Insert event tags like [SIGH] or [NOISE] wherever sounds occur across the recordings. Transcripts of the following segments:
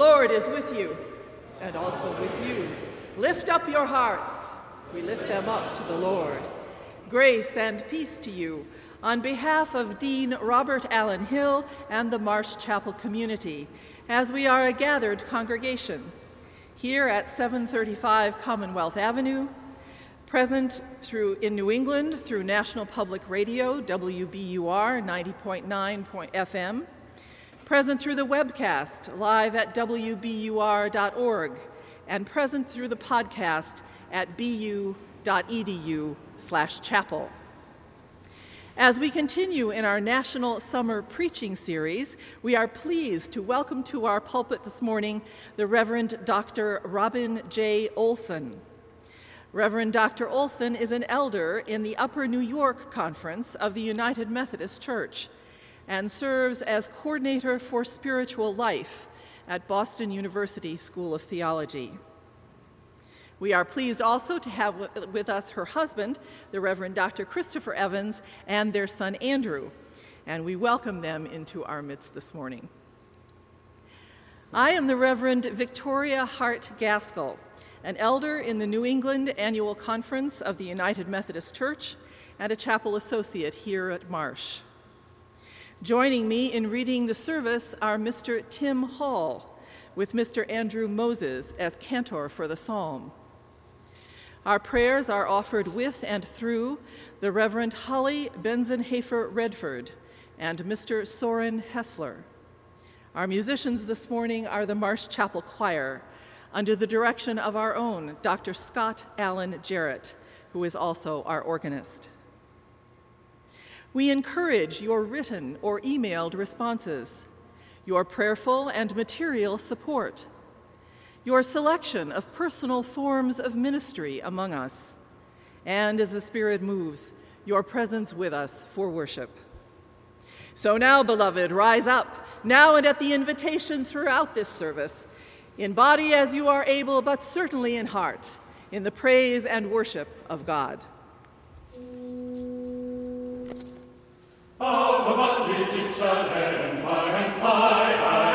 Lord is with you, and also with you. Lift up your hearts. We lift them up to the Lord. Grace and peace to you. On behalf of Dean Robert Allen Hill and the Marsh Chapel community, as we are a gathered congregation here at 735 Commonwealth Avenue, present through in New England through National Public Radio, WBUR 90.9 FM, present through the webcast live at wbur.org, and present through the podcast at bu.edu slash chapel. As we continue in our national summer preaching series, we are pleased to welcome to our pulpit this morning the Reverend Dr. Robin J. Olson. Reverend Dr. Olson is an elder in the Upper New York Conference of the United Methodist Church and serves as coordinator for spiritual life at Boston University School of Theology. We are pleased also to have with us her husband, the Reverend Dr. Christopher Evans, and their son Andrew, and we welcome them into our midst this morning. I am the Reverend Victoria Hart Gaskell, an elder in the New England Annual Conference of the United Methodist Church and a chapel associate here at Marsh. Joining me in reading the service are Mr. Tim Hall, with Mr. Andrew Moses as cantor for the psalm. Our prayers are offered with and through the Reverend Holly Benzenhafer Redford and Mr. Soren Hessler. Our musicians this morning are the Marsh Chapel Choir, under the direction of our own Dr. Scott Allen Jarrett, who is also our organist. We encourage your written or emailed responses, your prayerful and material support, your selection of personal forms of ministry among us, and as the Spirit moves, your presence with us for worship. So now, beloved, rise up, now and at the invitation throughout this service, in body as you are able, but certainly in heart, in the praise and worship of God. Our bondage it shall end by, and by.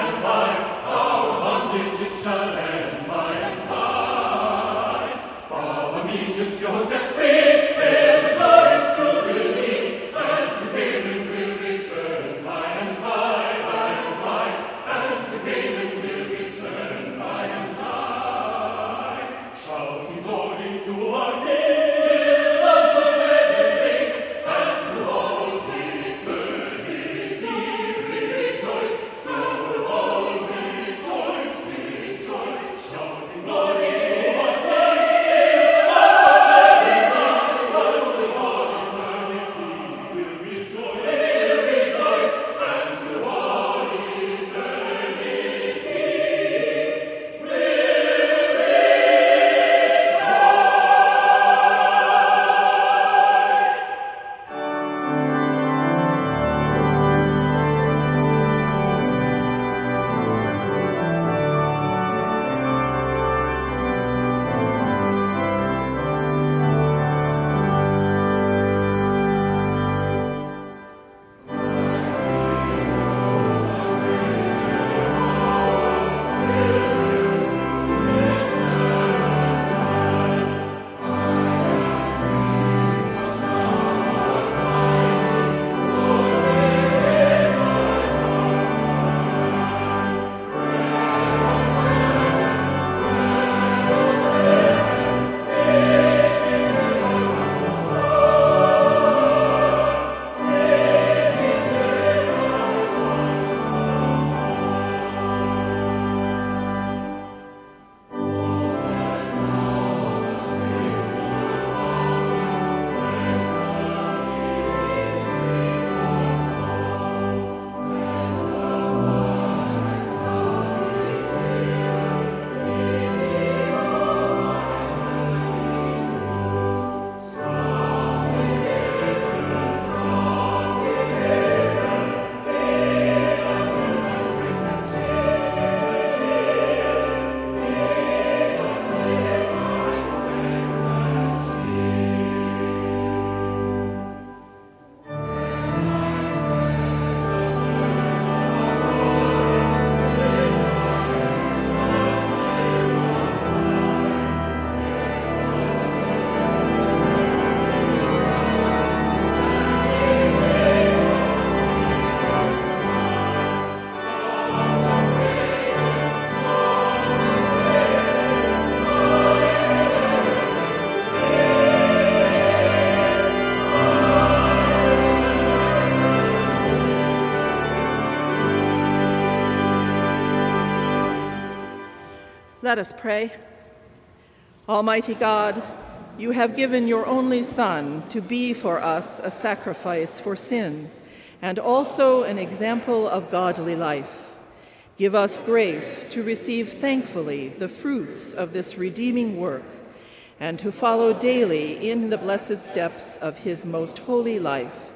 Let us pray. Almighty God, you have given your only Son to be for us a sacrifice for sin and also an example of godly life. Give us grace to receive thankfully the fruits of this redeeming work and to follow daily in the blessed steps of his most holy life.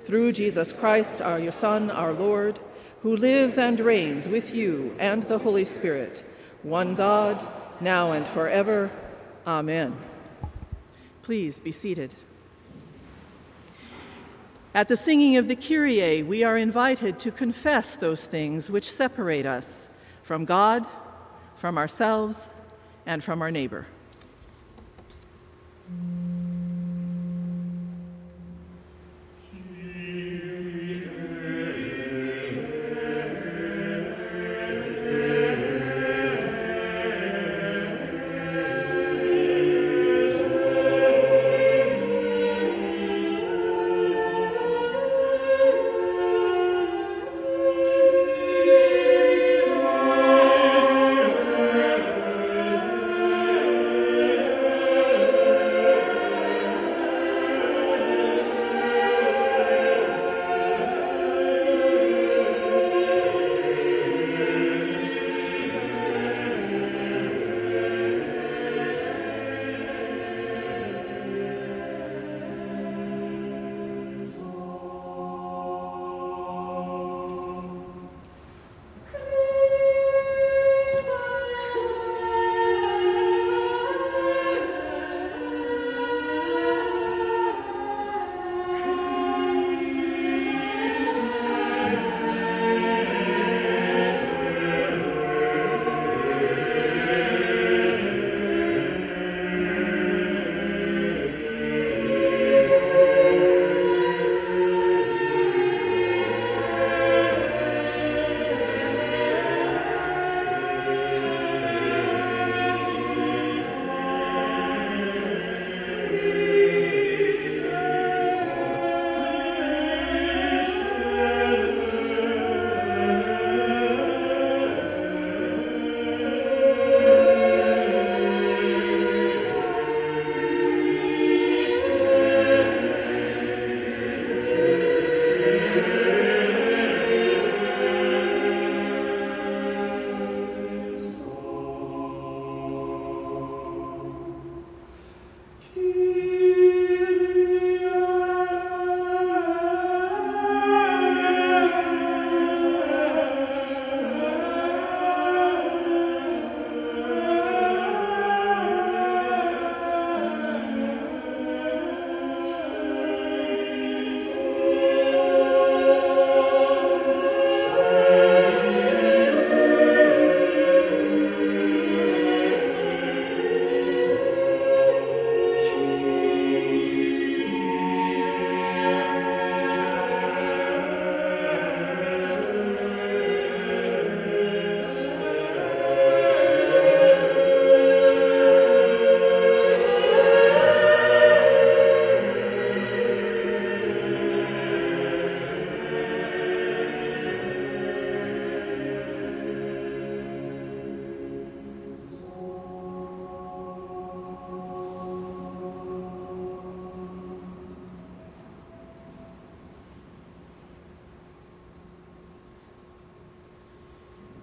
Through Jesus Christ, our Son, our Lord, who lives and reigns with you and the Holy Spirit, one God, now and forever. Amen. Please be seated. At the singing of the Kyrie, we are invited to confess those things which separate us from God, from ourselves, and from our neighbor.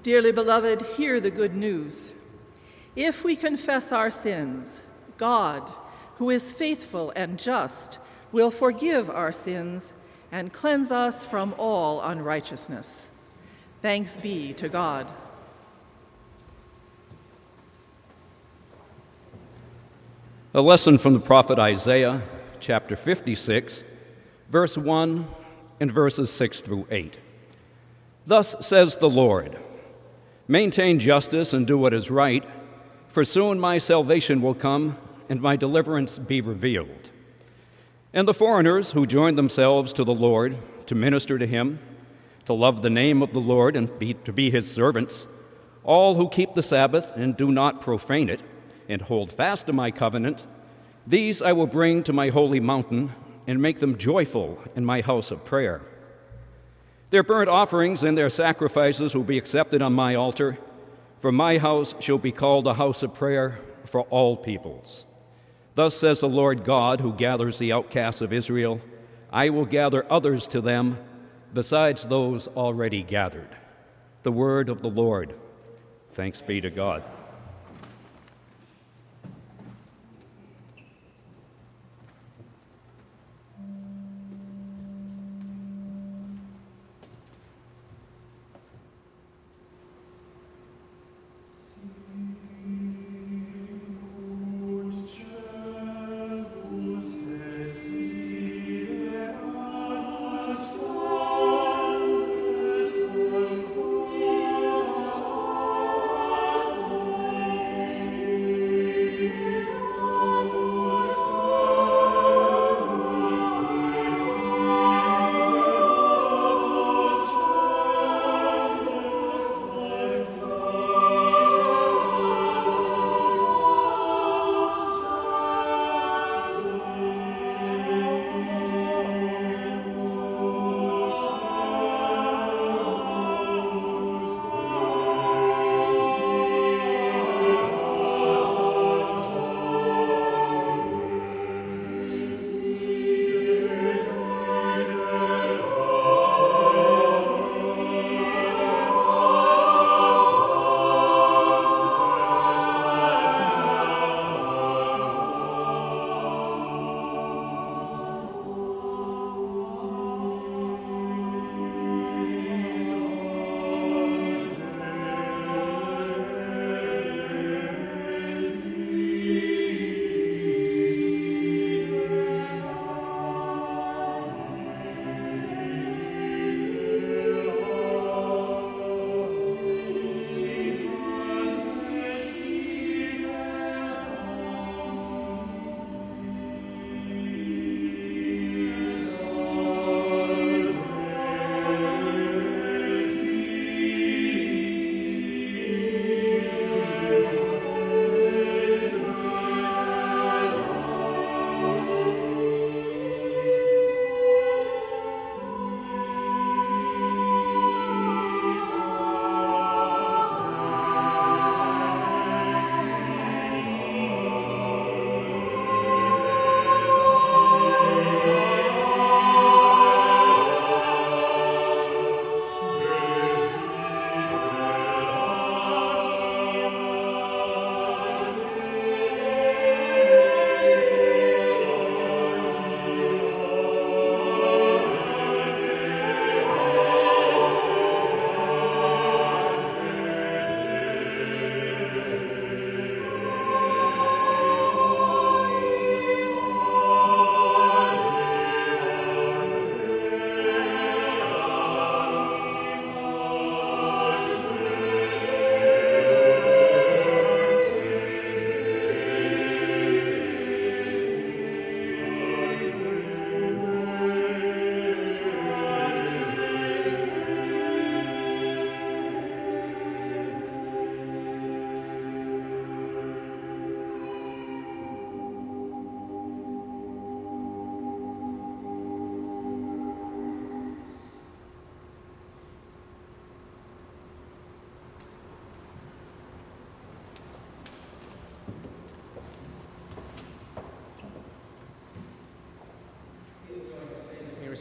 Dearly beloved, hear the good news. If we confess our sins, God, who is faithful and just, will forgive our sins and cleanse us from all unrighteousness. Thanks be to God. A lesson from the prophet Isaiah, chapter 56, verse 1 and verses 6 through 8. Thus says the Lord. Maintain justice and do what is right, for soon my salvation will come and my deliverance be revealed. And the foreigners who join themselves to the Lord to minister to him, to love the name of the Lord and be, to be his servants, all who keep the Sabbath and do not profane it, and hold fast to my covenant, these I will bring to my holy mountain and make them joyful in my house of prayer. Their burnt offerings and their sacrifices will be accepted on my altar, For my house shall be called a house of prayer for all peoples. Thus says the Lord God, who gathers the outcasts of Israel I will gather others to them besides those already gathered. The word of the Lord. Thanks be to God.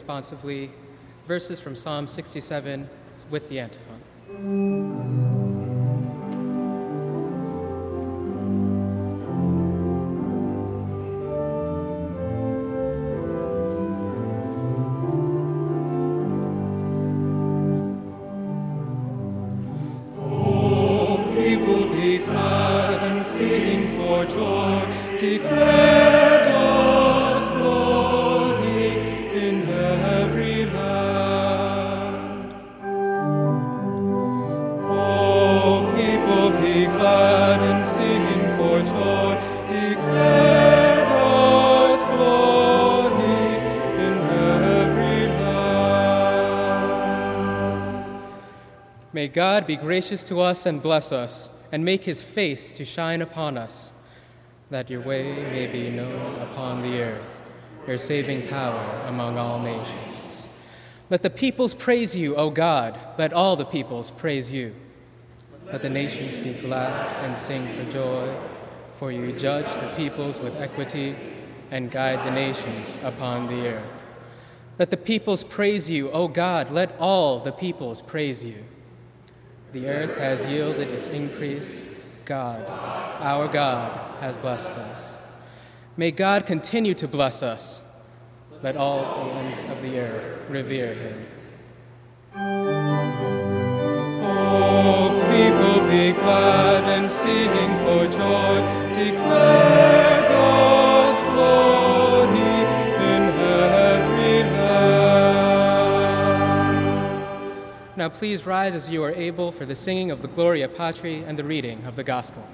Responsively verses from Psalm 67 with the antiphon. God be gracious to us and bless us, and make his face to shine upon us, that your way may be known upon the earth, your saving power among all nations. Let the peoples praise you, O God. Let all the peoples praise you. Let the nations be glad and sing for joy, for you judge the peoples with equity and guide the nations upon the earth. Let the peoples praise you, O God, let all the peoples praise you. The earth has yielded its increase. God, our God, has blessed us. May God continue to bless us. Let all ends of the earth revere him. Oh, people, be glad and sing for joy. Declare Now, please rise as you are able for the singing of the Gloria Patri and the reading of the Gospel.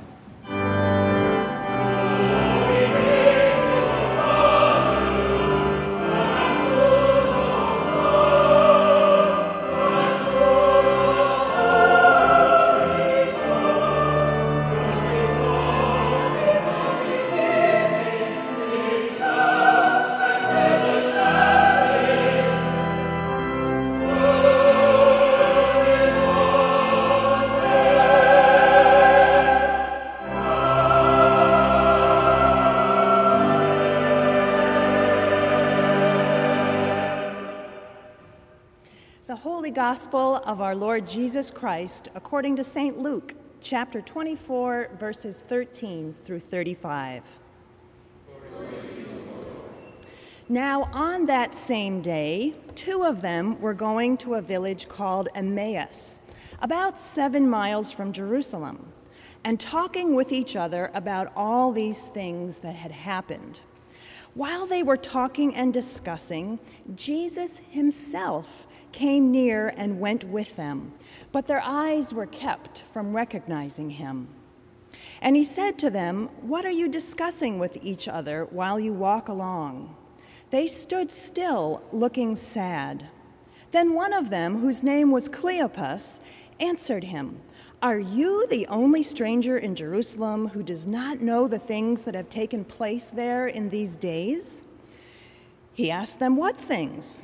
Gospel of our Lord Jesus Christ according to St. Luke, chapter 24, verses 13 through 35. Now, on that same day, two of them were going to a village called Emmaus, about seven miles from Jerusalem, and talking with each other about all these things that had happened. While they were talking and discussing, Jesus himself came near and went with them, but their eyes were kept from recognizing him. And he said to them, What are you discussing with each other while you walk along? They stood still, looking sad. Then one of them, whose name was Cleopas, answered him, Are you the only stranger in Jerusalem who does not know the things that have taken place there in these days? He asked them, What things?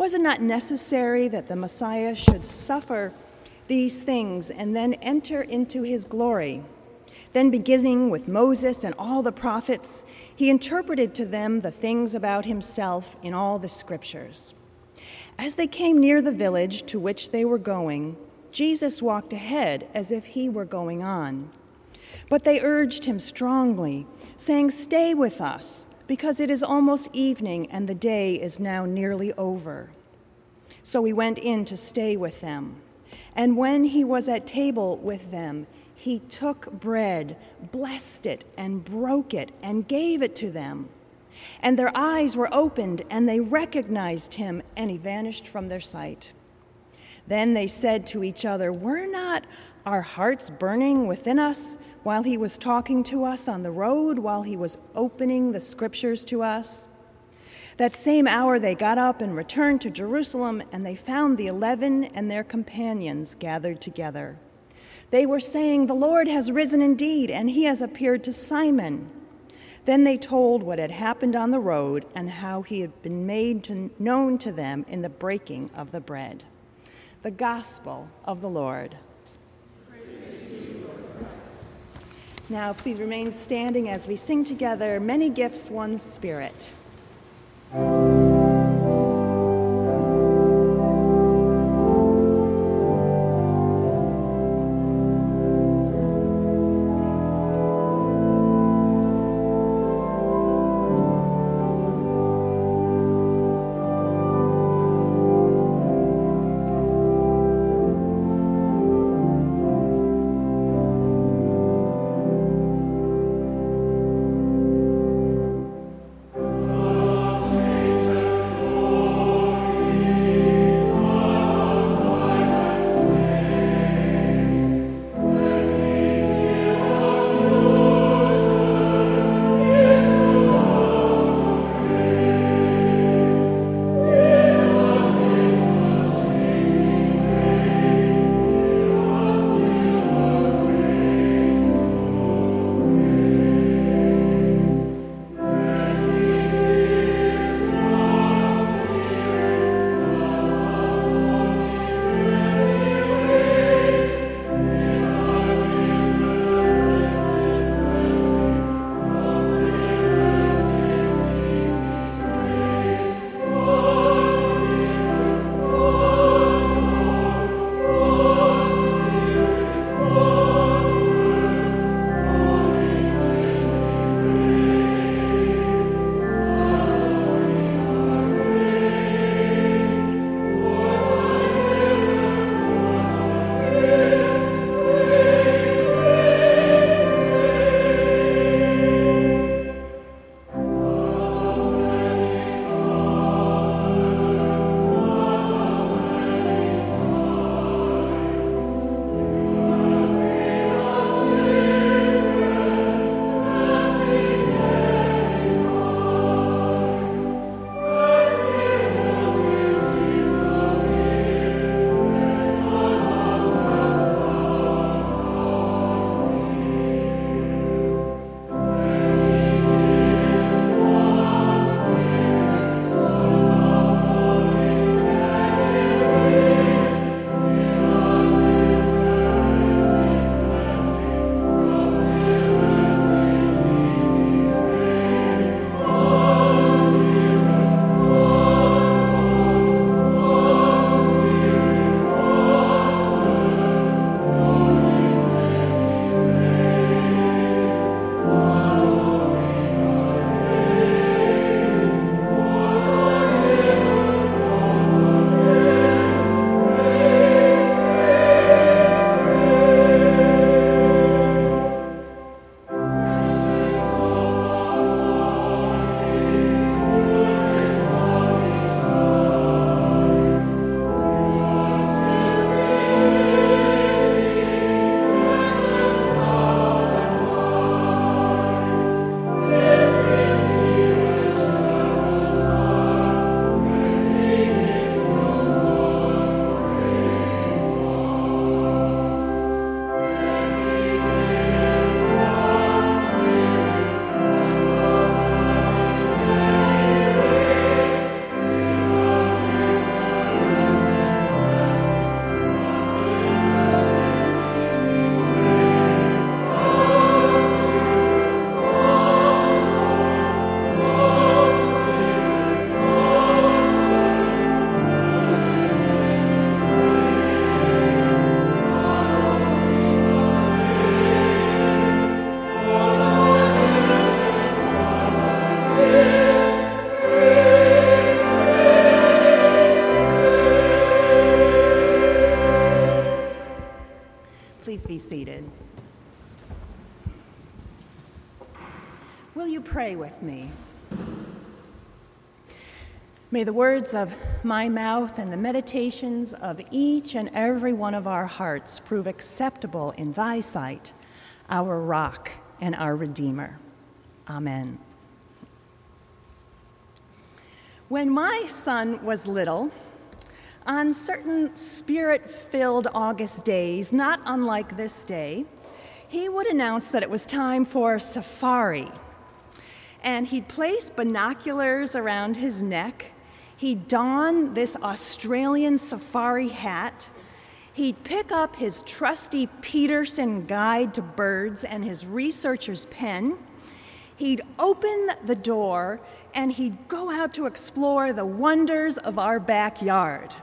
Was it not necessary that the Messiah should suffer these things and then enter into his glory? Then, beginning with Moses and all the prophets, he interpreted to them the things about himself in all the scriptures. As they came near the village to which they were going, Jesus walked ahead as if he were going on. But they urged him strongly, saying, Stay with us because it is almost evening and the day is now nearly over. So he went in to stay with them. And when he was at table with them, he took bread, blessed it, and broke it, and gave it to them. And their eyes were opened, and they recognized him, and he vanished from their sight. Then they said to each other, Were not our hearts burning within us while he was talking to us on the road, while he was opening the scriptures to us? That same hour they got up and returned to Jerusalem, and they found the eleven and their companions gathered together. They were saying, The Lord has risen indeed, and he has appeared to Simon. Then they told what had happened on the road and how he had been made to, known to them in the breaking of the bread. The Gospel of the Lord. Now, please remain standing as we sing together Many Gifts, One Spirit. May the words of my mouth and the meditations of each and every one of our hearts prove acceptable in thy sight, our rock and our Redeemer. Amen. When my son was little, on certain spirit filled August days, not unlike this day, he would announce that it was time for safari. And he'd place binoculars around his neck He'd don this Australian safari hat. He'd pick up his trusty Peterson Guide to Birds and his researcher's pen. He'd open the door and he'd go out to explore the wonders of our backyard.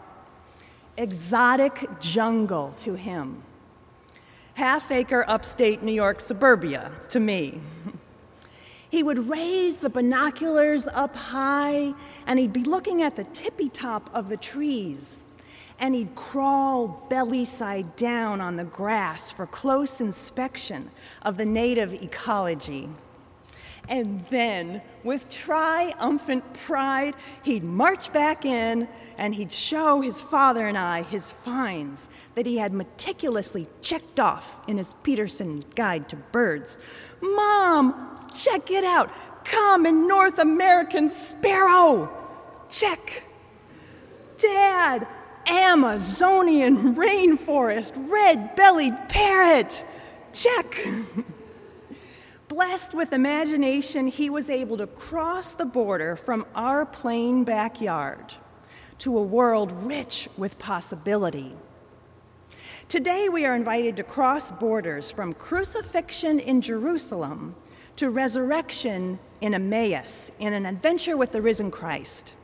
Exotic jungle to him. Half acre upstate New York suburbia to me. [LAUGHS] He would raise the binoculars up high and he'd be looking at the tippy top of the trees. And he'd crawl belly side down on the grass for close inspection of the native ecology. And then, with triumphant pride, he'd march back in and he'd show his father and I his finds that he had meticulously checked off in his Peterson Guide to Birds. Mom, check it out! Common North American sparrow! Check! Dad, Amazonian rainforest, red bellied parrot! Check! [LAUGHS] Blessed with imagination, he was able to cross the border from our plain backyard to a world rich with possibility. Today, we are invited to cross borders from crucifixion in Jerusalem to resurrection in Emmaus in an adventure with the risen Christ.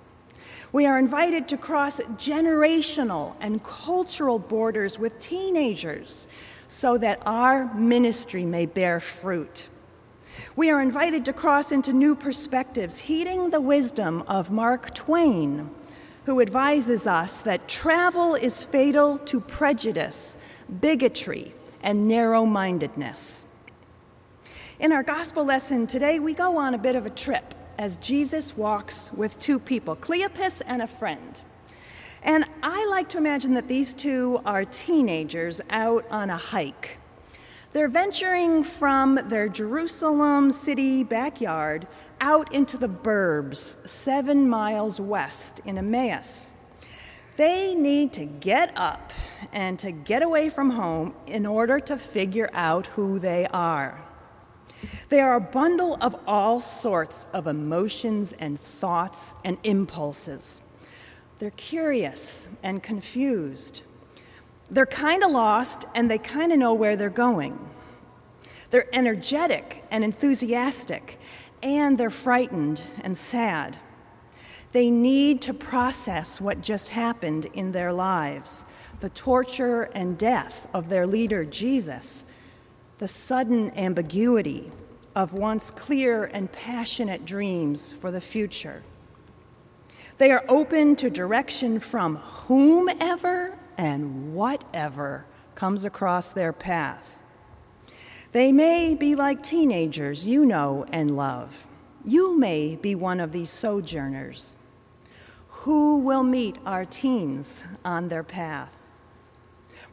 We are invited to cross generational and cultural borders with teenagers so that our ministry may bear fruit. We are invited to cross into new perspectives, heeding the wisdom of Mark Twain, who advises us that travel is fatal to prejudice, bigotry, and narrow mindedness. In our gospel lesson today, we go on a bit of a trip as Jesus walks with two people, Cleopas and a friend. And I like to imagine that these two are teenagers out on a hike. They're venturing from their Jerusalem city backyard out into the burbs, seven miles west in Emmaus. They need to get up and to get away from home in order to figure out who they are. They are a bundle of all sorts of emotions and thoughts and impulses. They're curious and confused. They're kind of lost and they kind of know where they're going. They're energetic and enthusiastic, and they're frightened and sad. They need to process what just happened in their lives the torture and death of their leader, Jesus, the sudden ambiguity of once clear and passionate dreams for the future. They are open to direction from whomever and whatever comes across their path. They may be like teenagers you know and love. You may be one of these sojourners. Who will meet our teens on their path?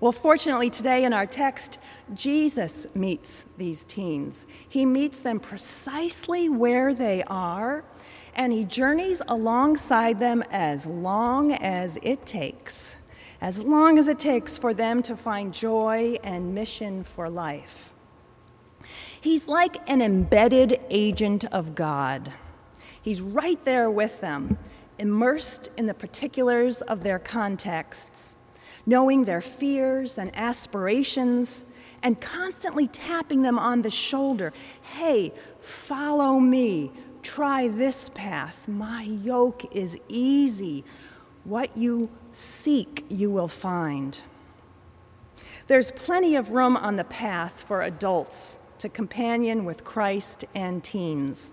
Well, fortunately, today in our text, Jesus meets these teens. He meets them precisely where they are, and he journeys alongside them as long as it takes as long as it takes for them to find joy and mission for life. He's like an embedded agent of God. He's right there with them, immersed in the particulars of their contexts, knowing their fears and aspirations, and constantly tapping them on the shoulder. Hey, follow me. Try this path. My yoke is easy. What you seek, you will find. There's plenty of room on the path for adults to companion with Christ and teens.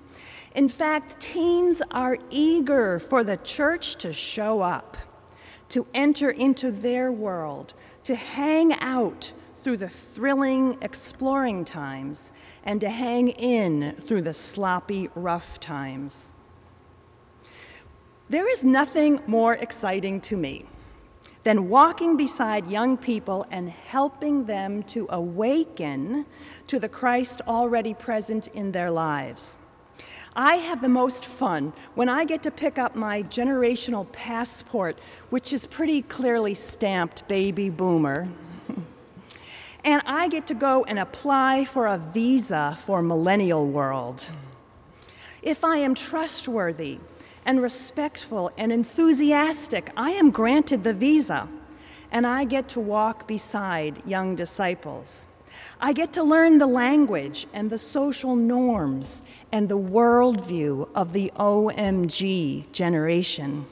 In fact, teens are eager for the church to show up, to enter into their world, to hang out through the thrilling, exploring times, and to hang in through the sloppy, rough times. There is nothing more exciting to me than walking beside young people and helping them to awaken to the Christ already present in their lives. I have the most fun when I get to pick up my generational passport, which is pretty clearly stamped baby boomer. [LAUGHS] and I get to go and apply for a visa for millennial world. If I am trustworthy, and respectful and enthusiastic, I am granted the visa, and I get to walk beside young disciples. I get to learn the language and the social norms and the worldview of the OMG generation.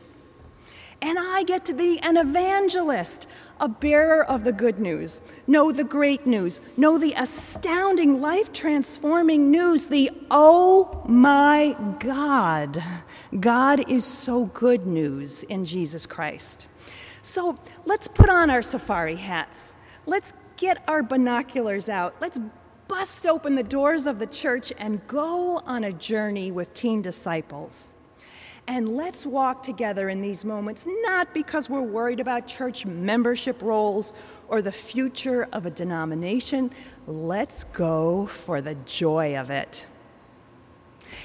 And I get to be an evangelist, a bearer of the good news, know the great news, know the astounding, life transforming news, the oh my God. God is so good news in Jesus Christ. So let's put on our safari hats. Let's get our binoculars out. Let's bust open the doors of the church and go on a journey with teen disciples. And let's walk together in these moments, not because we're worried about church membership rolls or the future of a denomination. Let's go for the joy of it.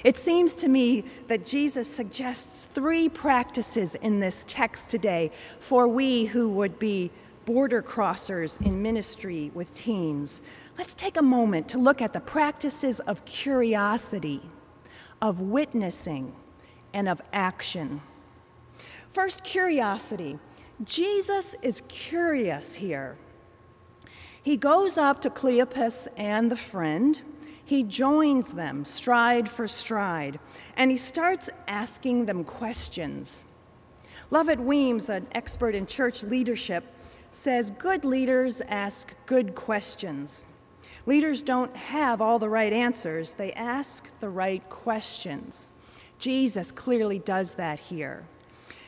It seems to me that Jesus suggests three practices in this text today for we who would be border crossers in ministry with teens. Let's take a moment to look at the practices of curiosity, of witnessing, and of action. First, curiosity. Jesus is curious here. He goes up to Cleopas and the friend. He joins them stride for stride, and he starts asking them questions. Lovett Weems, an expert in church leadership, says good leaders ask good questions. Leaders don't have all the right answers, they ask the right questions. Jesus clearly does that here.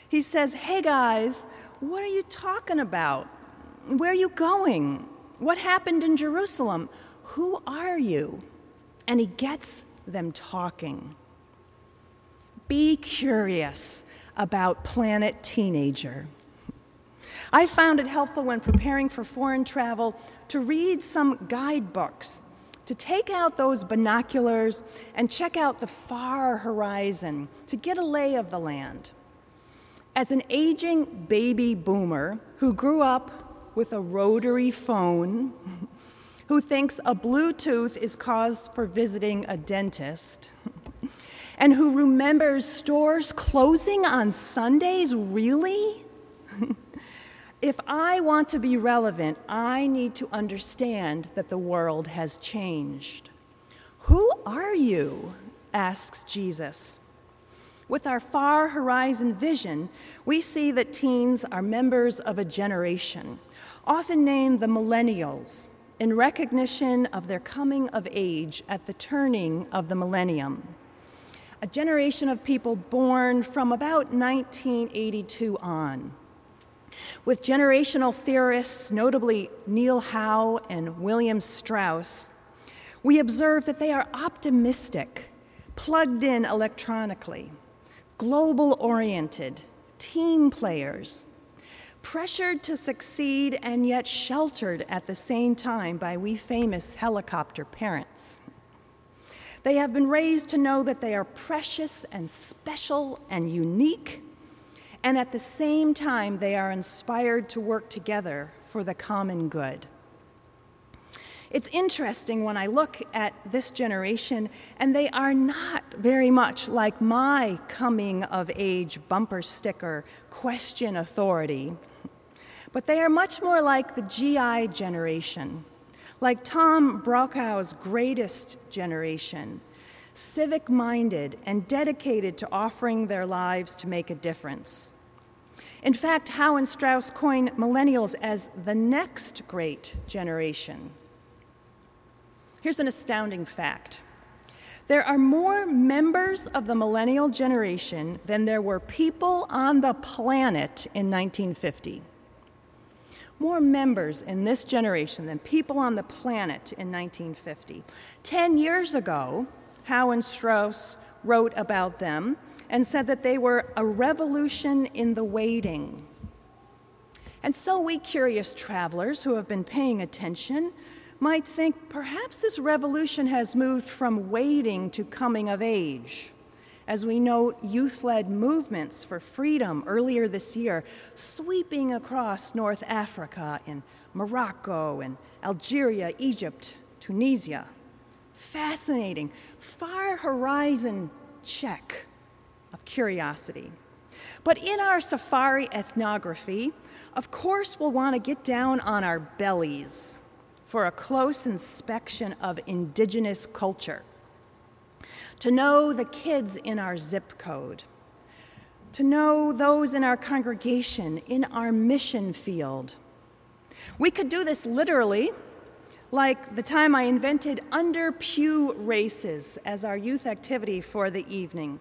He says, Hey guys, what are you talking about? Where are you going? What happened in Jerusalem? Who are you? And he gets them talking. Be curious about Planet Teenager. I found it helpful when preparing for foreign travel to read some guidebooks to take out those binoculars and check out the far horizon to get a lay of the land. As an aging baby boomer who grew up with a rotary phone, [LAUGHS] who thinks a Bluetooth is cause for visiting a dentist, [LAUGHS] and who remembers stores closing on Sundays, really? [LAUGHS] If I want to be relevant, I need to understand that the world has changed. Who are you? asks Jesus. With our far horizon vision, we see that teens are members of a generation, often named the millennials, in recognition of their coming of age at the turning of the millennium. A generation of people born from about 1982 on with generational theorists, notably Neil Howe and William Strauss, we observe that they are optimistic, plugged in electronically, global oriented, team players, pressured to succeed and yet sheltered at the same time by we famous helicopter parents. They have been raised to know that they are precious and special and unique and at the same time, they are inspired to work together for the common good. It's interesting when I look at this generation, and they are not very much like my coming of age bumper sticker, question authority, but they are much more like the GI generation, like Tom Brokaw's greatest generation, civic minded and dedicated to offering their lives to make a difference. In fact, Howe and Strauss coined millennials as the next great generation. Here's an astounding fact there are more members of the millennial generation than there were people on the planet in 1950. More members in this generation than people on the planet in 1950. Ten years ago, Howe and Strauss wrote about them and said that they were a revolution in the waiting. And so, we curious travelers who have been paying attention might think perhaps this revolution has moved from waiting to coming of age. As we note youth led movements for freedom earlier this year, sweeping across North Africa in Morocco and Algeria, Egypt, Tunisia. Fascinating, far horizon check curiosity. But in our safari ethnography, of course, we'll want to get down on our bellies for a close inspection of indigenous culture, to know the kids in our zip code, to know those in our congregation, in our mission field. We could do this literally, like the time I invented under pew races as our youth activity for the evening.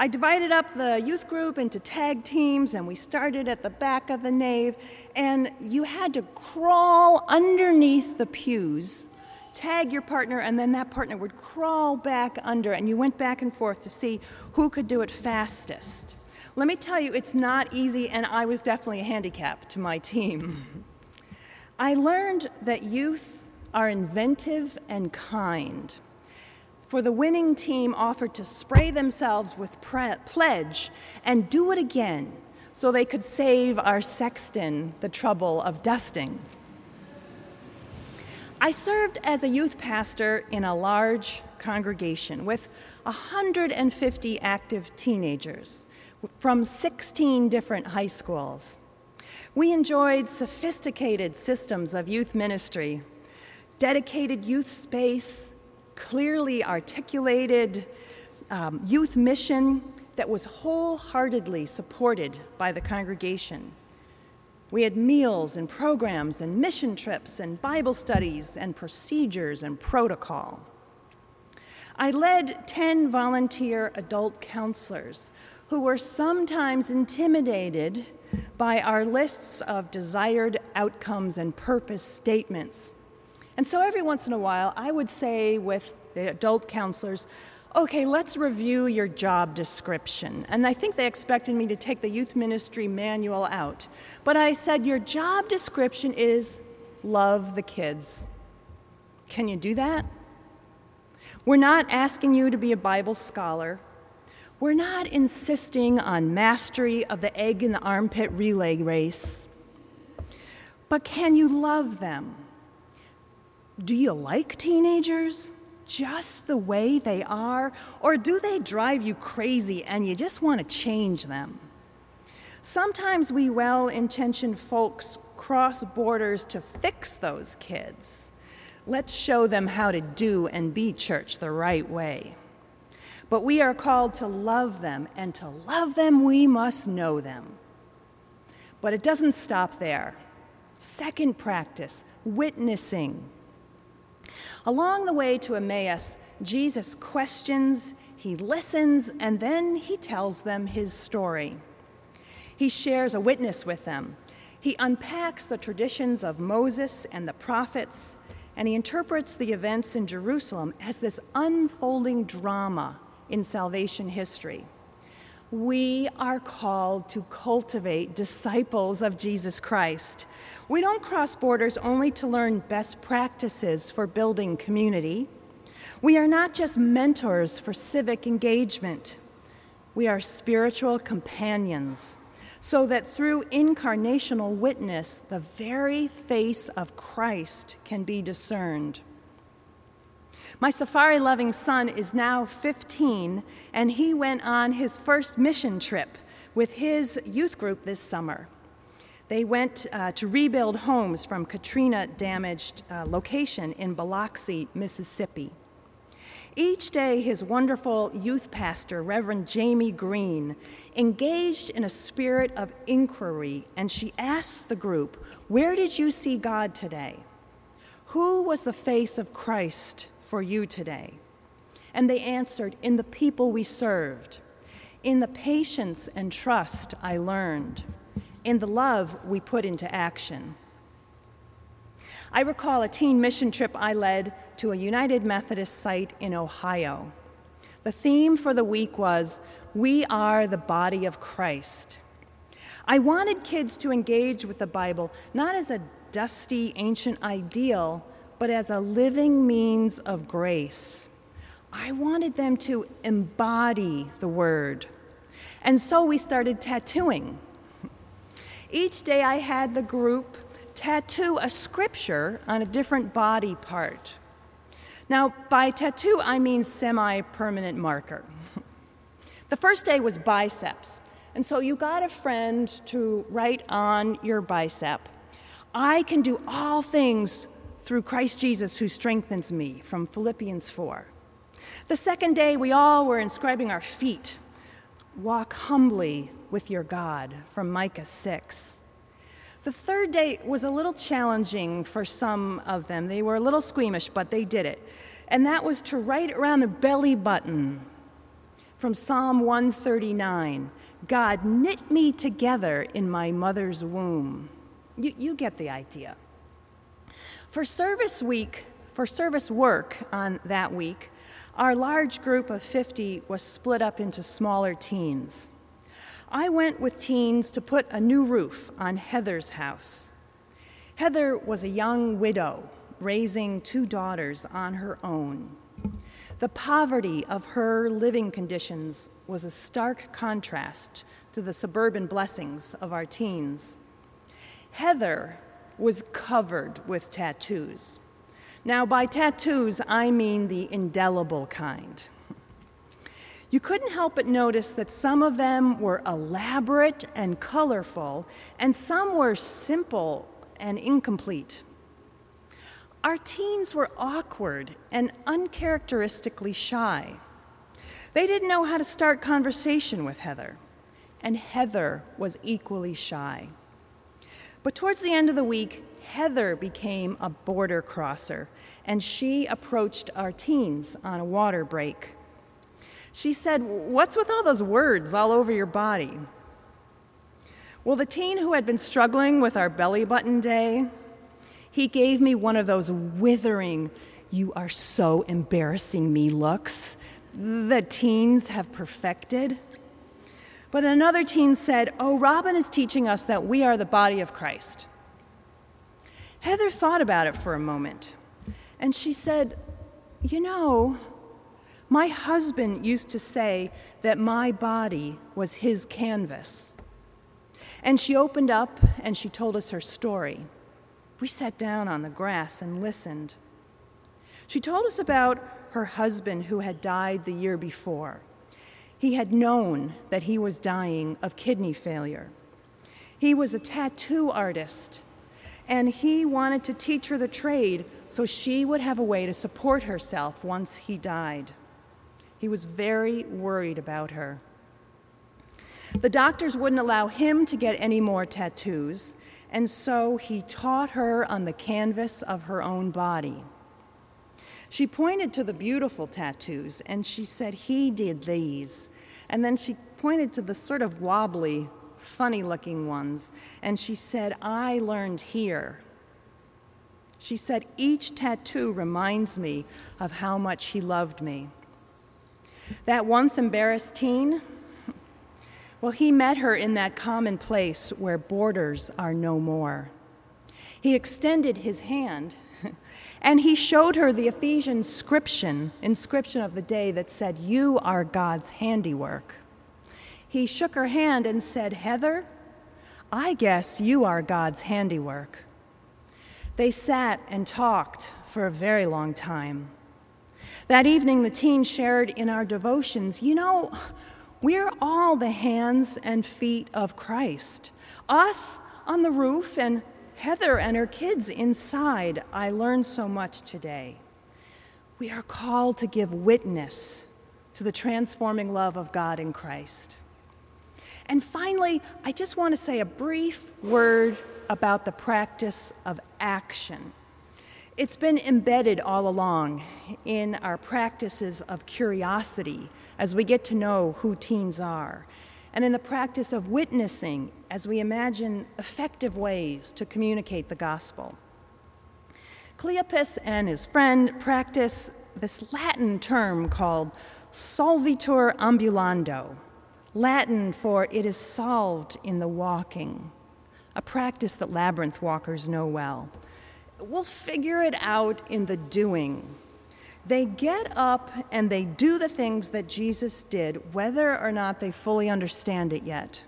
I divided up the youth group into tag teams, and we started at the back of the nave. And you had to crawl underneath the pews, tag your partner, and then that partner would crawl back under, and you went back and forth to see who could do it fastest. Let me tell you, it's not easy, and I was definitely a handicap to my team. [LAUGHS] I learned that youth are inventive and kind for the winning team offered to spray themselves with pre- pledge and do it again so they could save our sexton the trouble of dusting. I served as a youth pastor in a large congregation with 150 active teenagers from 16 different high schools. We enjoyed sophisticated systems of youth ministry, dedicated youth space, clearly articulated um, youth mission that was wholeheartedly supported by the congregation. We had meals and programs and mission trips and Bible studies and procedures and protocol. I led 10 volunteer adult counselors who were sometimes intimidated by our lists of desired outcomes and purpose statements. And so every once in a while, I would say with the adult counselors, okay, let's review your job description. And I think they expected me to take the youth ministry manual out. But I said, your job description is love the kids. Can you do that? We're not asking you to be a Bible scholar. We're not insisting on mastery of the egg in the armpit relay race. But can you love them? Do you like teenagers just the way they are? Or do they drive you crazy and you just want to change them? Sometimes we well intentioned folks cross borders to fix those kids. Let's show them how to do and be church the right way. But we are called to love them, and to love them, we must know them. But it doesn't stop there. Second practice, witnessing. Along the way to Emmaus, Jesus questions, he listens, and then he tells them his story. He shares a witness with them. He unpacks the traditions of Moses and the prophets, and he interprets the events in Jerusalem as this unfolding drama in salvation history. We are called to cultivate disciples of Jesus Christ. We don't cross borders only to learn best practices for building community. We are not just mentors for civic engagement. We are spiritual companions, so that through incarnational witness, the very face of Christ can be discerned. My safari loving son is now 15, and he went on his first mission trip with his youth group this summer. They went uh, to rebuild homes from Katrina damaged uh, location in Biloxi, Mississippi. Each day, his wonderful youth pastor, Reverend Jamie Green, engaged in a spirit of inquiry, and she asked the group, Where did you see God today? Who was the face of Christ for you today? And they answered, In the people we served, in the patience and trust I learned, in the love we put into action. I recall a teen mission trip I led to a United Methodist site in Ohio. The theme for the week was We Are the Body of Christ. I wanted kids to engage with the Bible not as a dusty ancient ideal, but as a living means of grace. I wanted them to embody the word. And so we started tattooing. Each day I had the group tattoo a scripture on a different body part. Now, by tattoo, I mean semi permanent marker. the first day was biceps, and so you got a friend to write on your bicep I can do all things through Christ Jesus who strengthens me, from Philippians 4. The second day, we all were inscribing our feet. Walk humbly with your God, from Micah 6. The third day was a little challenging for some of them. They were a little squeamish, but they did it. And that was to write around the belly button from Psalm 139 God knit me together in my mother's womb. You, you get the idea. For service week, for service work on that week, our large group of 50 was split up into smaller teens. I went with teens to put a new roof on Heather's house. Heather was a young widow raising two daughters on her own. The poverty of her living conditions was a stark contrast to the suburban blessings of our teens. Heather was covered with tattoos. Now, by tattoos, I mean the indelible kind. You couldn't help but notice that some of them were elaborate and colorful, and some were simple and incomplete. Our teens were awkward and uncharacteristically shy. They didn't know how to start conversation with Heather, and Heather was equally shy. But towards the end of the week, Heather became a border crosser, and she approached our teens on a water break. She said, What's with all those words all over your body? Well, the teen who had been struggling with our belly button day, he gave me one of those withering, you are so embarrassing me looks that teens have perfected. But another teen said, Oh, Robin is teaching us that we are the body of Christ. Heather thought about it for a moment, and she said, You know, my husband used to say that my body was his canvas. And she opened up and she told us her story. We sat down on the grass and listened. She told us about her husband who had died the year before. He had known that he was dying of kidney failure. He was a tattoo artist, and he wanted to teach her the trade so she would have a way to support herself once he died. He was very worried about her. The doctors wouldn't allow him to get any more tattoos, and so he taught her on the canvas of her own body. She pointed to the beautiful tattoos and she said, He did these. And then she pointed to the sort of wobbly, funny looking ones and she said, I learned here. She said, Each tattoo reminds me of how much he loved me. That once embarrassed teen, [LAUGHS] well, he met her in that common place where borders are no more. He extended his hand [LAUGHS] and he showed her the Ephesian inscription, inscription of the day that said, You are God's handiwork. He shook her hand and said, Heather, I guess you are God's handiwork. They sat and talked for a very long time. That evening, the teens shared in our devotions, you know, we're all the hands and feet of Christ. Us on the roof and Heather and her kids inside. I learned so much today. We are called to give witness to the transforming love of God in Christ. And finally, I just want to say a brief word about the practice of action. It's been embedded all along in our practices of curiosity as we get to know who teens are, and in the practice of witnessing as we imagine effective ways to communicate the gospel. Cleopas and his friend practice this Latin term called solvitur ambulando, Latin for it is solved in the walking, a practice that labyrinth walkers know well. We'll figure it out in the doing. They get up and they do the things that Jesus did, whether or not they fully understand it yet.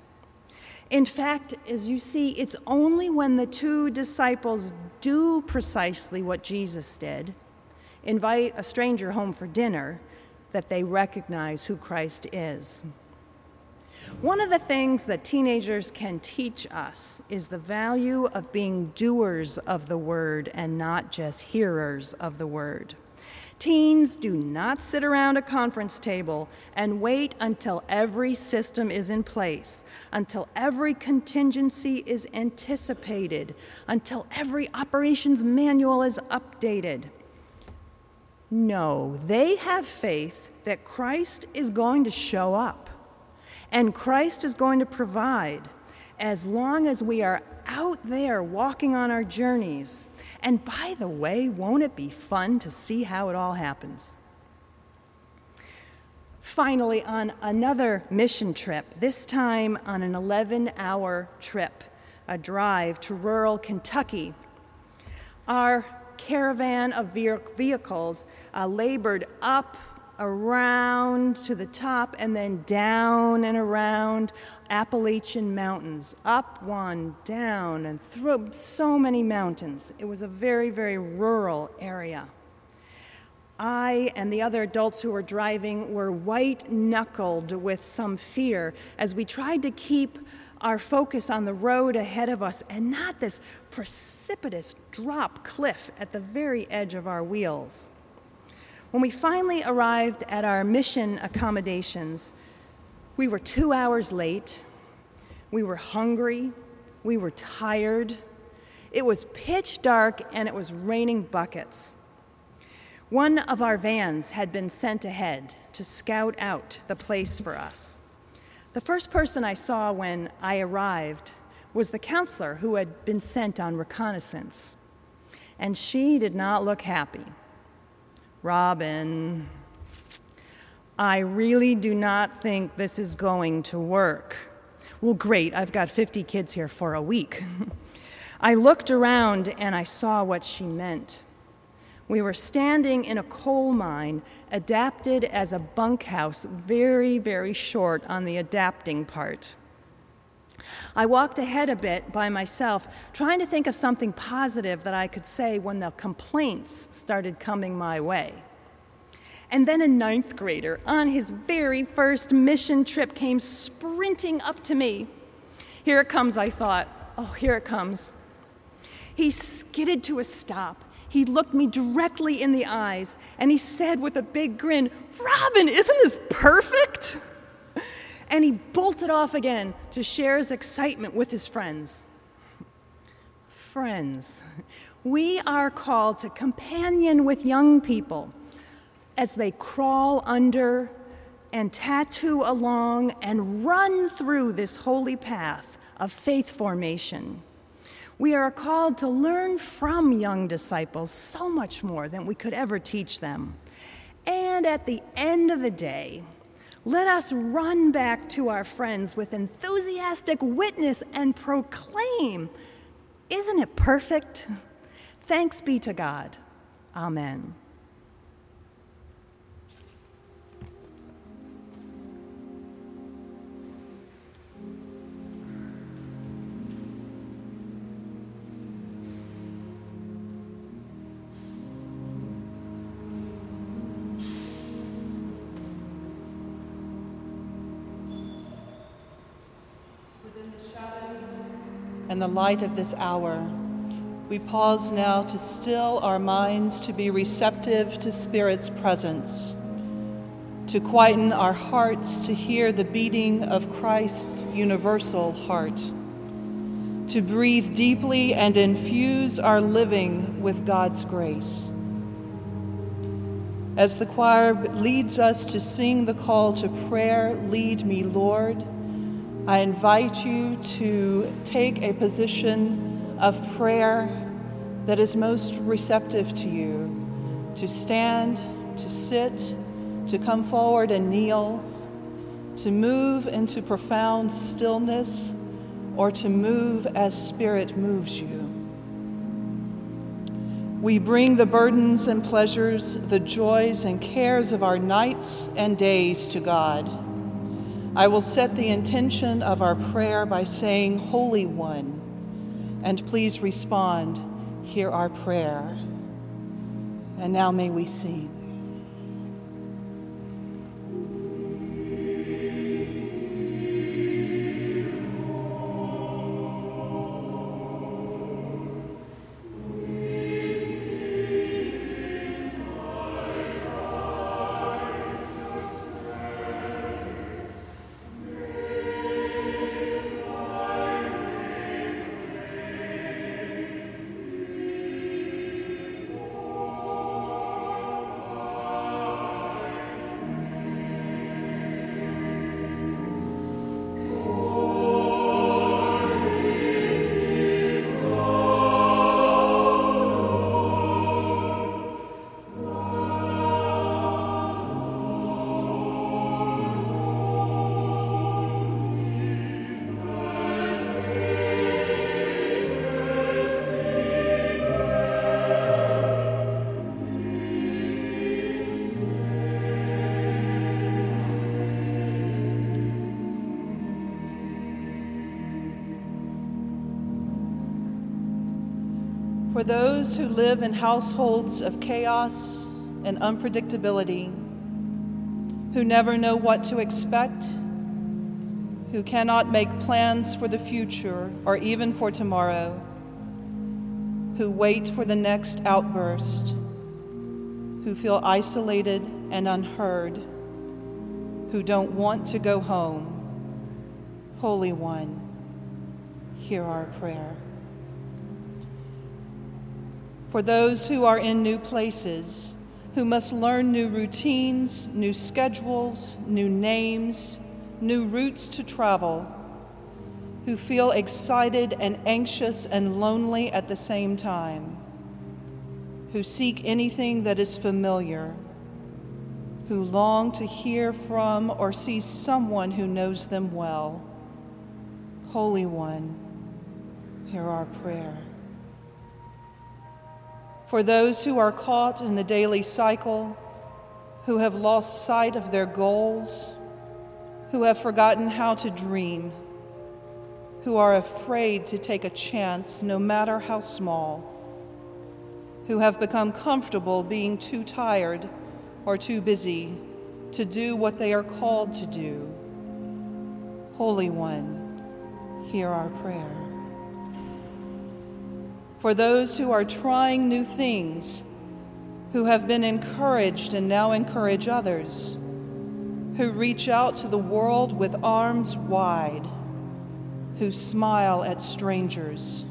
In fact, as you see, it's only when the two disciples do precisely what Jesus did invite a stranger home for dinner that they recognize who Christ is. One of the things that teenagers can teach us is the value of being doers of the word and not just hearers of the word. Teens do not sit around a conference table and wait until every system is in place, until every contingency is anticipated, until every operations manual is updated. No, they have faith that Christ is going to show up and Christ is going to provide as long as we are out there walking on our journeys. And by the way, won't it be fun to see how it all happens? Finally, on another mission trip, this time on an 11 hour trip, a drive to rural Kentucky, our caravan of vehicles uh, labored up around to the top and then down and around Appalachian Mountains, up one, down, and through so many mountains. It was a very, very rural area. I and the other adults who were driving were white knuckled with some fear as we tried to keep our focus on the road ahead of us and not this precipitous drop cliff at the very edge of our wheels. When we finally arrived at our mission accommodations, we were two hours late. We were hungry. We were tired. It was pitch dark and it was raining buckets. One of our vans had been sent ahead to scout out the place for us. The first person I saw when I arrived was the counselor who had been sent on reconnaissance, and she did not look happy. Robin, I really do not think this is going to work. Well, great, I've got 50 kids here for a week. [LAUGHS] I looked around and I saw what she meant. We were standing in a coal mine, adapted as a bunkhouse, very, very short on the adapting part. I walked ahead a bit by myself, trying to think of something positive that I could say when the complaints started coming my way. And then a ninth grader on his very first mission trip came sprinting up to me. Here it comes, I thought. Oh, here it comes. He skidded to a stop. He looked me directly in the eyes and he said with a big grin, Robin, isn't this perfect? And he bolted off again to share his excitement with his friends. Friends, we are called to companion with young people as they crawl under and tattoo along and run through this holy path of faith formation. We are called to learn from young disciples so much more than we could ever teach them. And at the end of the day, let us run back to our friends with enthusiastic witness and proclaim, Isn't it perfect? Thanks be to God. Amen. And the light of this hour. We pause now to still our minds to be receptive to Spirit's presence, to quieten our hearts to hear the beating of Christ's universal heart, to breathe deeply and infuse our living with God's grace. As the choir leads us to sing the call to prayer, Lead Me, Lord, I invite you to take a position of prayer that is most receptive to you, to stand, to sit, to come forward and kneel, to move into profound stillness, or to move as Spirit moves you. We bring the burdens and pleasures, the joys and cares of our nights and days to God. I will set the intention of our prayer by saying, Holy One, and please respond, Hear our prayer. And now may we sing. For those who live in households of chaos and unpredictability, who never know what to expect, who cannot make plans for the future or even for tomorrow, who wait for the next outburst, who feel isolated and unheard, who don't want to go home, Holy One, hear our prayer for those who are in new places, who must learn new routines, new schedules, new names, new routes to travel, who feel excited and anxious and lonely at the same time, who seek anything that is familiar, who long to hear from or see someone who knows them well. Holy One, hear our prayer for those who are caught in the daily cycle, who have lost sight of their goals, who have forgotten how to dream, who are afraid to take a chance, no matter how small, who have become comfortable being too tired or too busy to do what they are called to do. Holy One, hear our prayer for those who are trying new things, who have been encouraged and now encourage others, who reach out to the world with arms wide, who smile at strangers,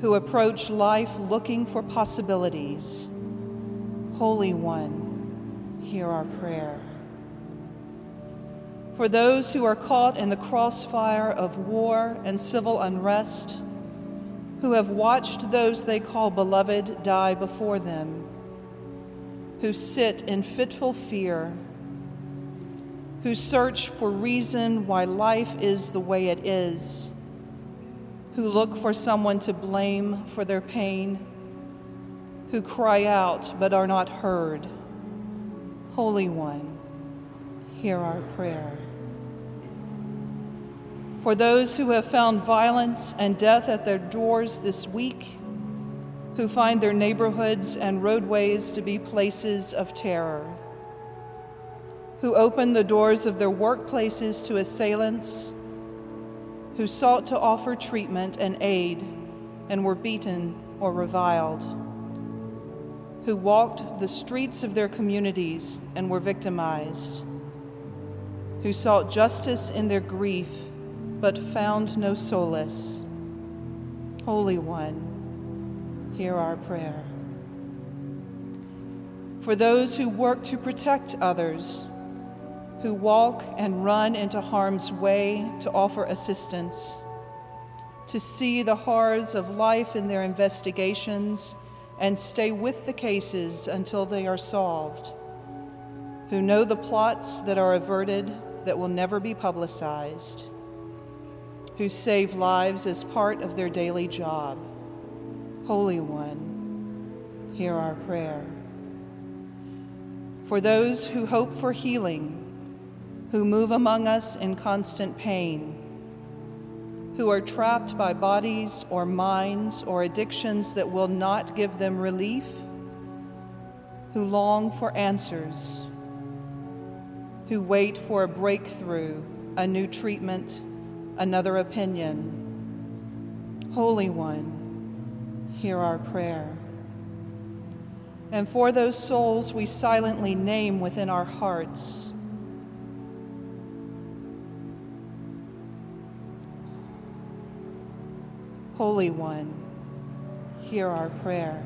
who approach life looking for possibilities. Holy One, hear our prayer. For those who are caught in the crossfire of war and civil unrest, who have watched those they call beloved die before them, who sit in fitful fear, who search for reason why life is the way it is, who look for someone to blame for their pain, who cry out but are not heard. Holy One, hear our prayer for those who have found violence and death at their doors this week, who find their neighborhoods and roadways to be places of terror, who open the doors of their workplaces to assailants, who sought to offer treatment and aid and were beaten or reviled, who walked the streets of their communities and were victimized, who sought justice in their grief but found no solace. Holy One, hear our prayer. For those who work to protect others, who walk and run into harm's way to offer assistance, to see the horrors of life in their investigations and stay with the cases until they are solved. who know the plots that are averted that will never be publicized, who save lives as part of their daily job. Holy One, hear our prayer. For those who hope for healing, who move among us in constant pain, who are trapped by bodies or minds or addictions that will not give them relief, who long for answers, who wait for a breakthrough, a new treatment, another opinion. Holy One, hear our prayer. And for those souls we silently name within our hearts, Holy One, hear our prayer.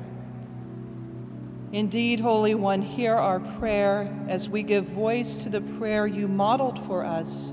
Indeed, Holy One, hear our prayer as we give voice to the prayer you modeled for us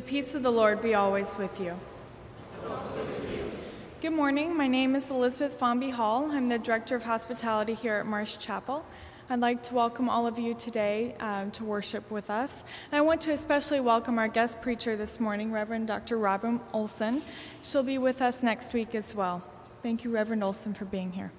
The peace of the Lord be always with you. Good morning. My name is Elizabeth Fomby Hall. I'm the Director of Hospitality here at Marsh Chapel. I'd like to welcome all of you today um, to worship with us. And I want to especially welcome our guest preacher this morning, Reverend Dr. Robin Olson. She'll be with us next week as well. Thank you, Reverend Olson, for being here.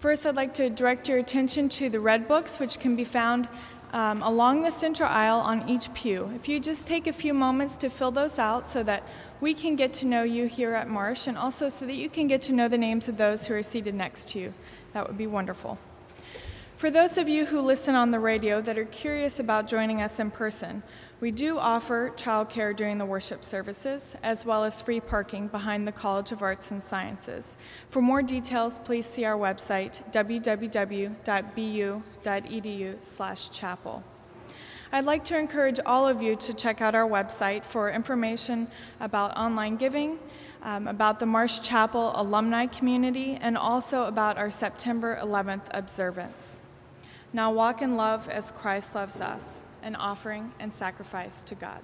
First, I'd like to direct your attention to the Red Books, which can be found um, along the center aisle on each pew. If you just take a few moments to fill those out so that we can get to know you here at Marsh and also so that you can get to know the names of those who are seated next to you, that would be wonderful. For those of you who listen on the radio that are curious about joining us in person, we do offer childcare during the worship services, as well as free parking behind the College of Arts and Sciences. For more details, please see our website, www.bu.edu/chapel. I'd like to encourage all of you to check out our website for information about online giving, um, about the Marsh Chapel alumni community, and also about our September 11th observance. Now walk in love as Christ loves us, an offering and sacrifice to God.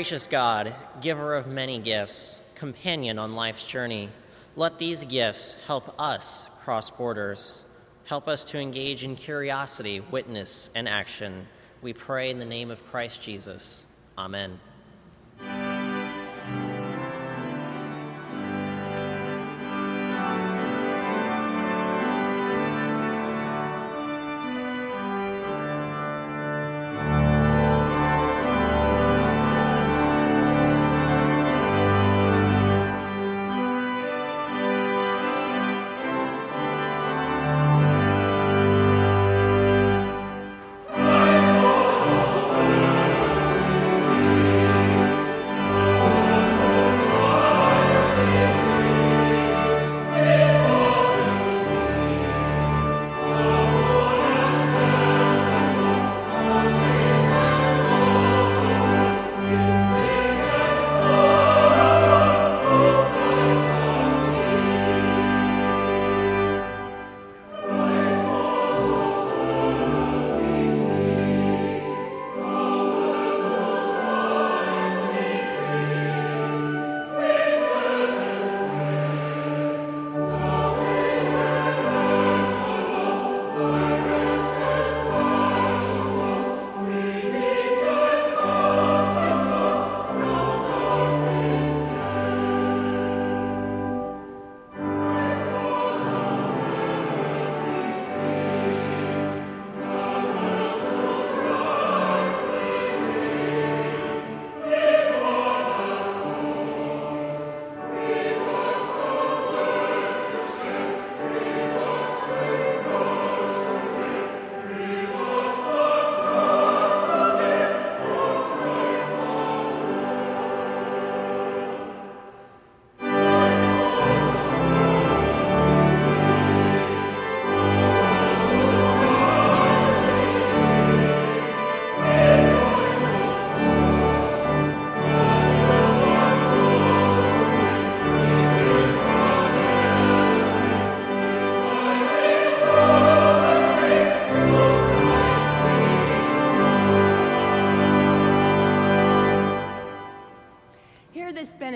Gracious God, giver of many gifts, companion on life's journey, let these gifts help us cross borders. Help us to engage in curiosity, witness, and action. We pray in the name of Christ Jesus. Amen.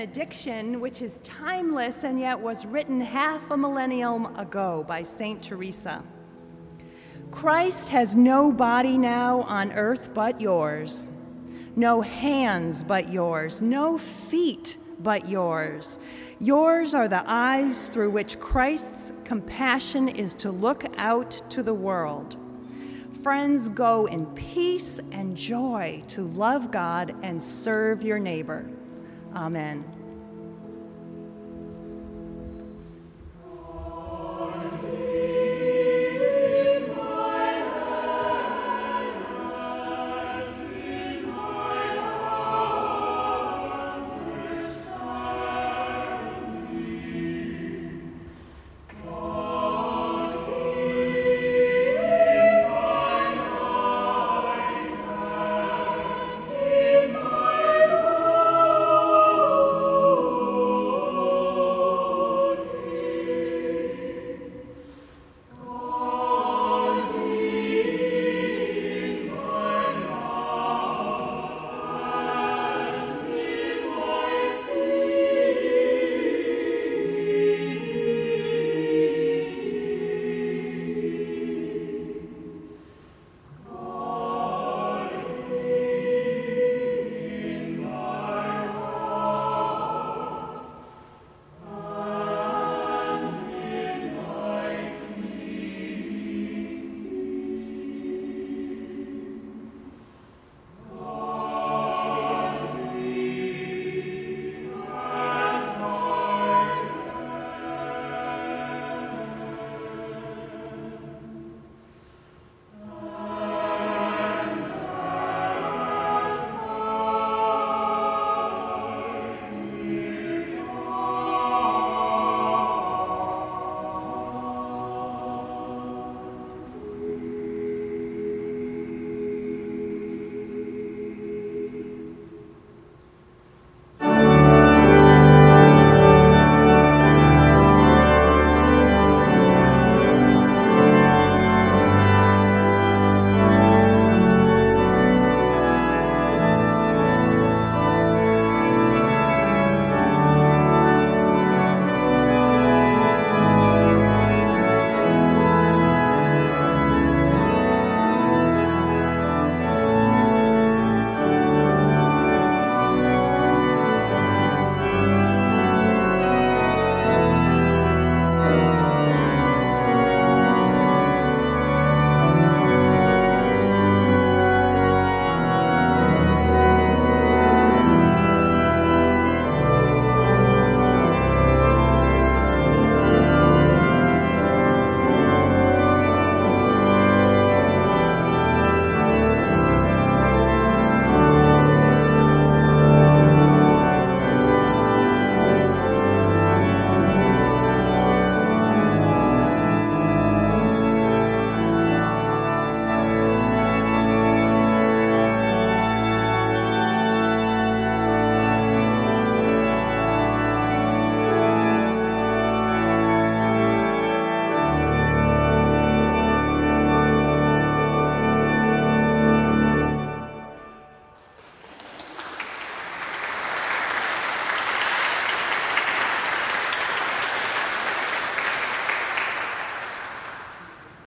Benediction, which is timeless and yet was written half a millennium ago by St. Teresa. Christ has no body now on earth but yours, no hands but yours, no feet but yours. Yours are the eyes through which Christ's compassion is to look out to the world. Friends, go in peace and joy to love God and serve your neighbor. Amen.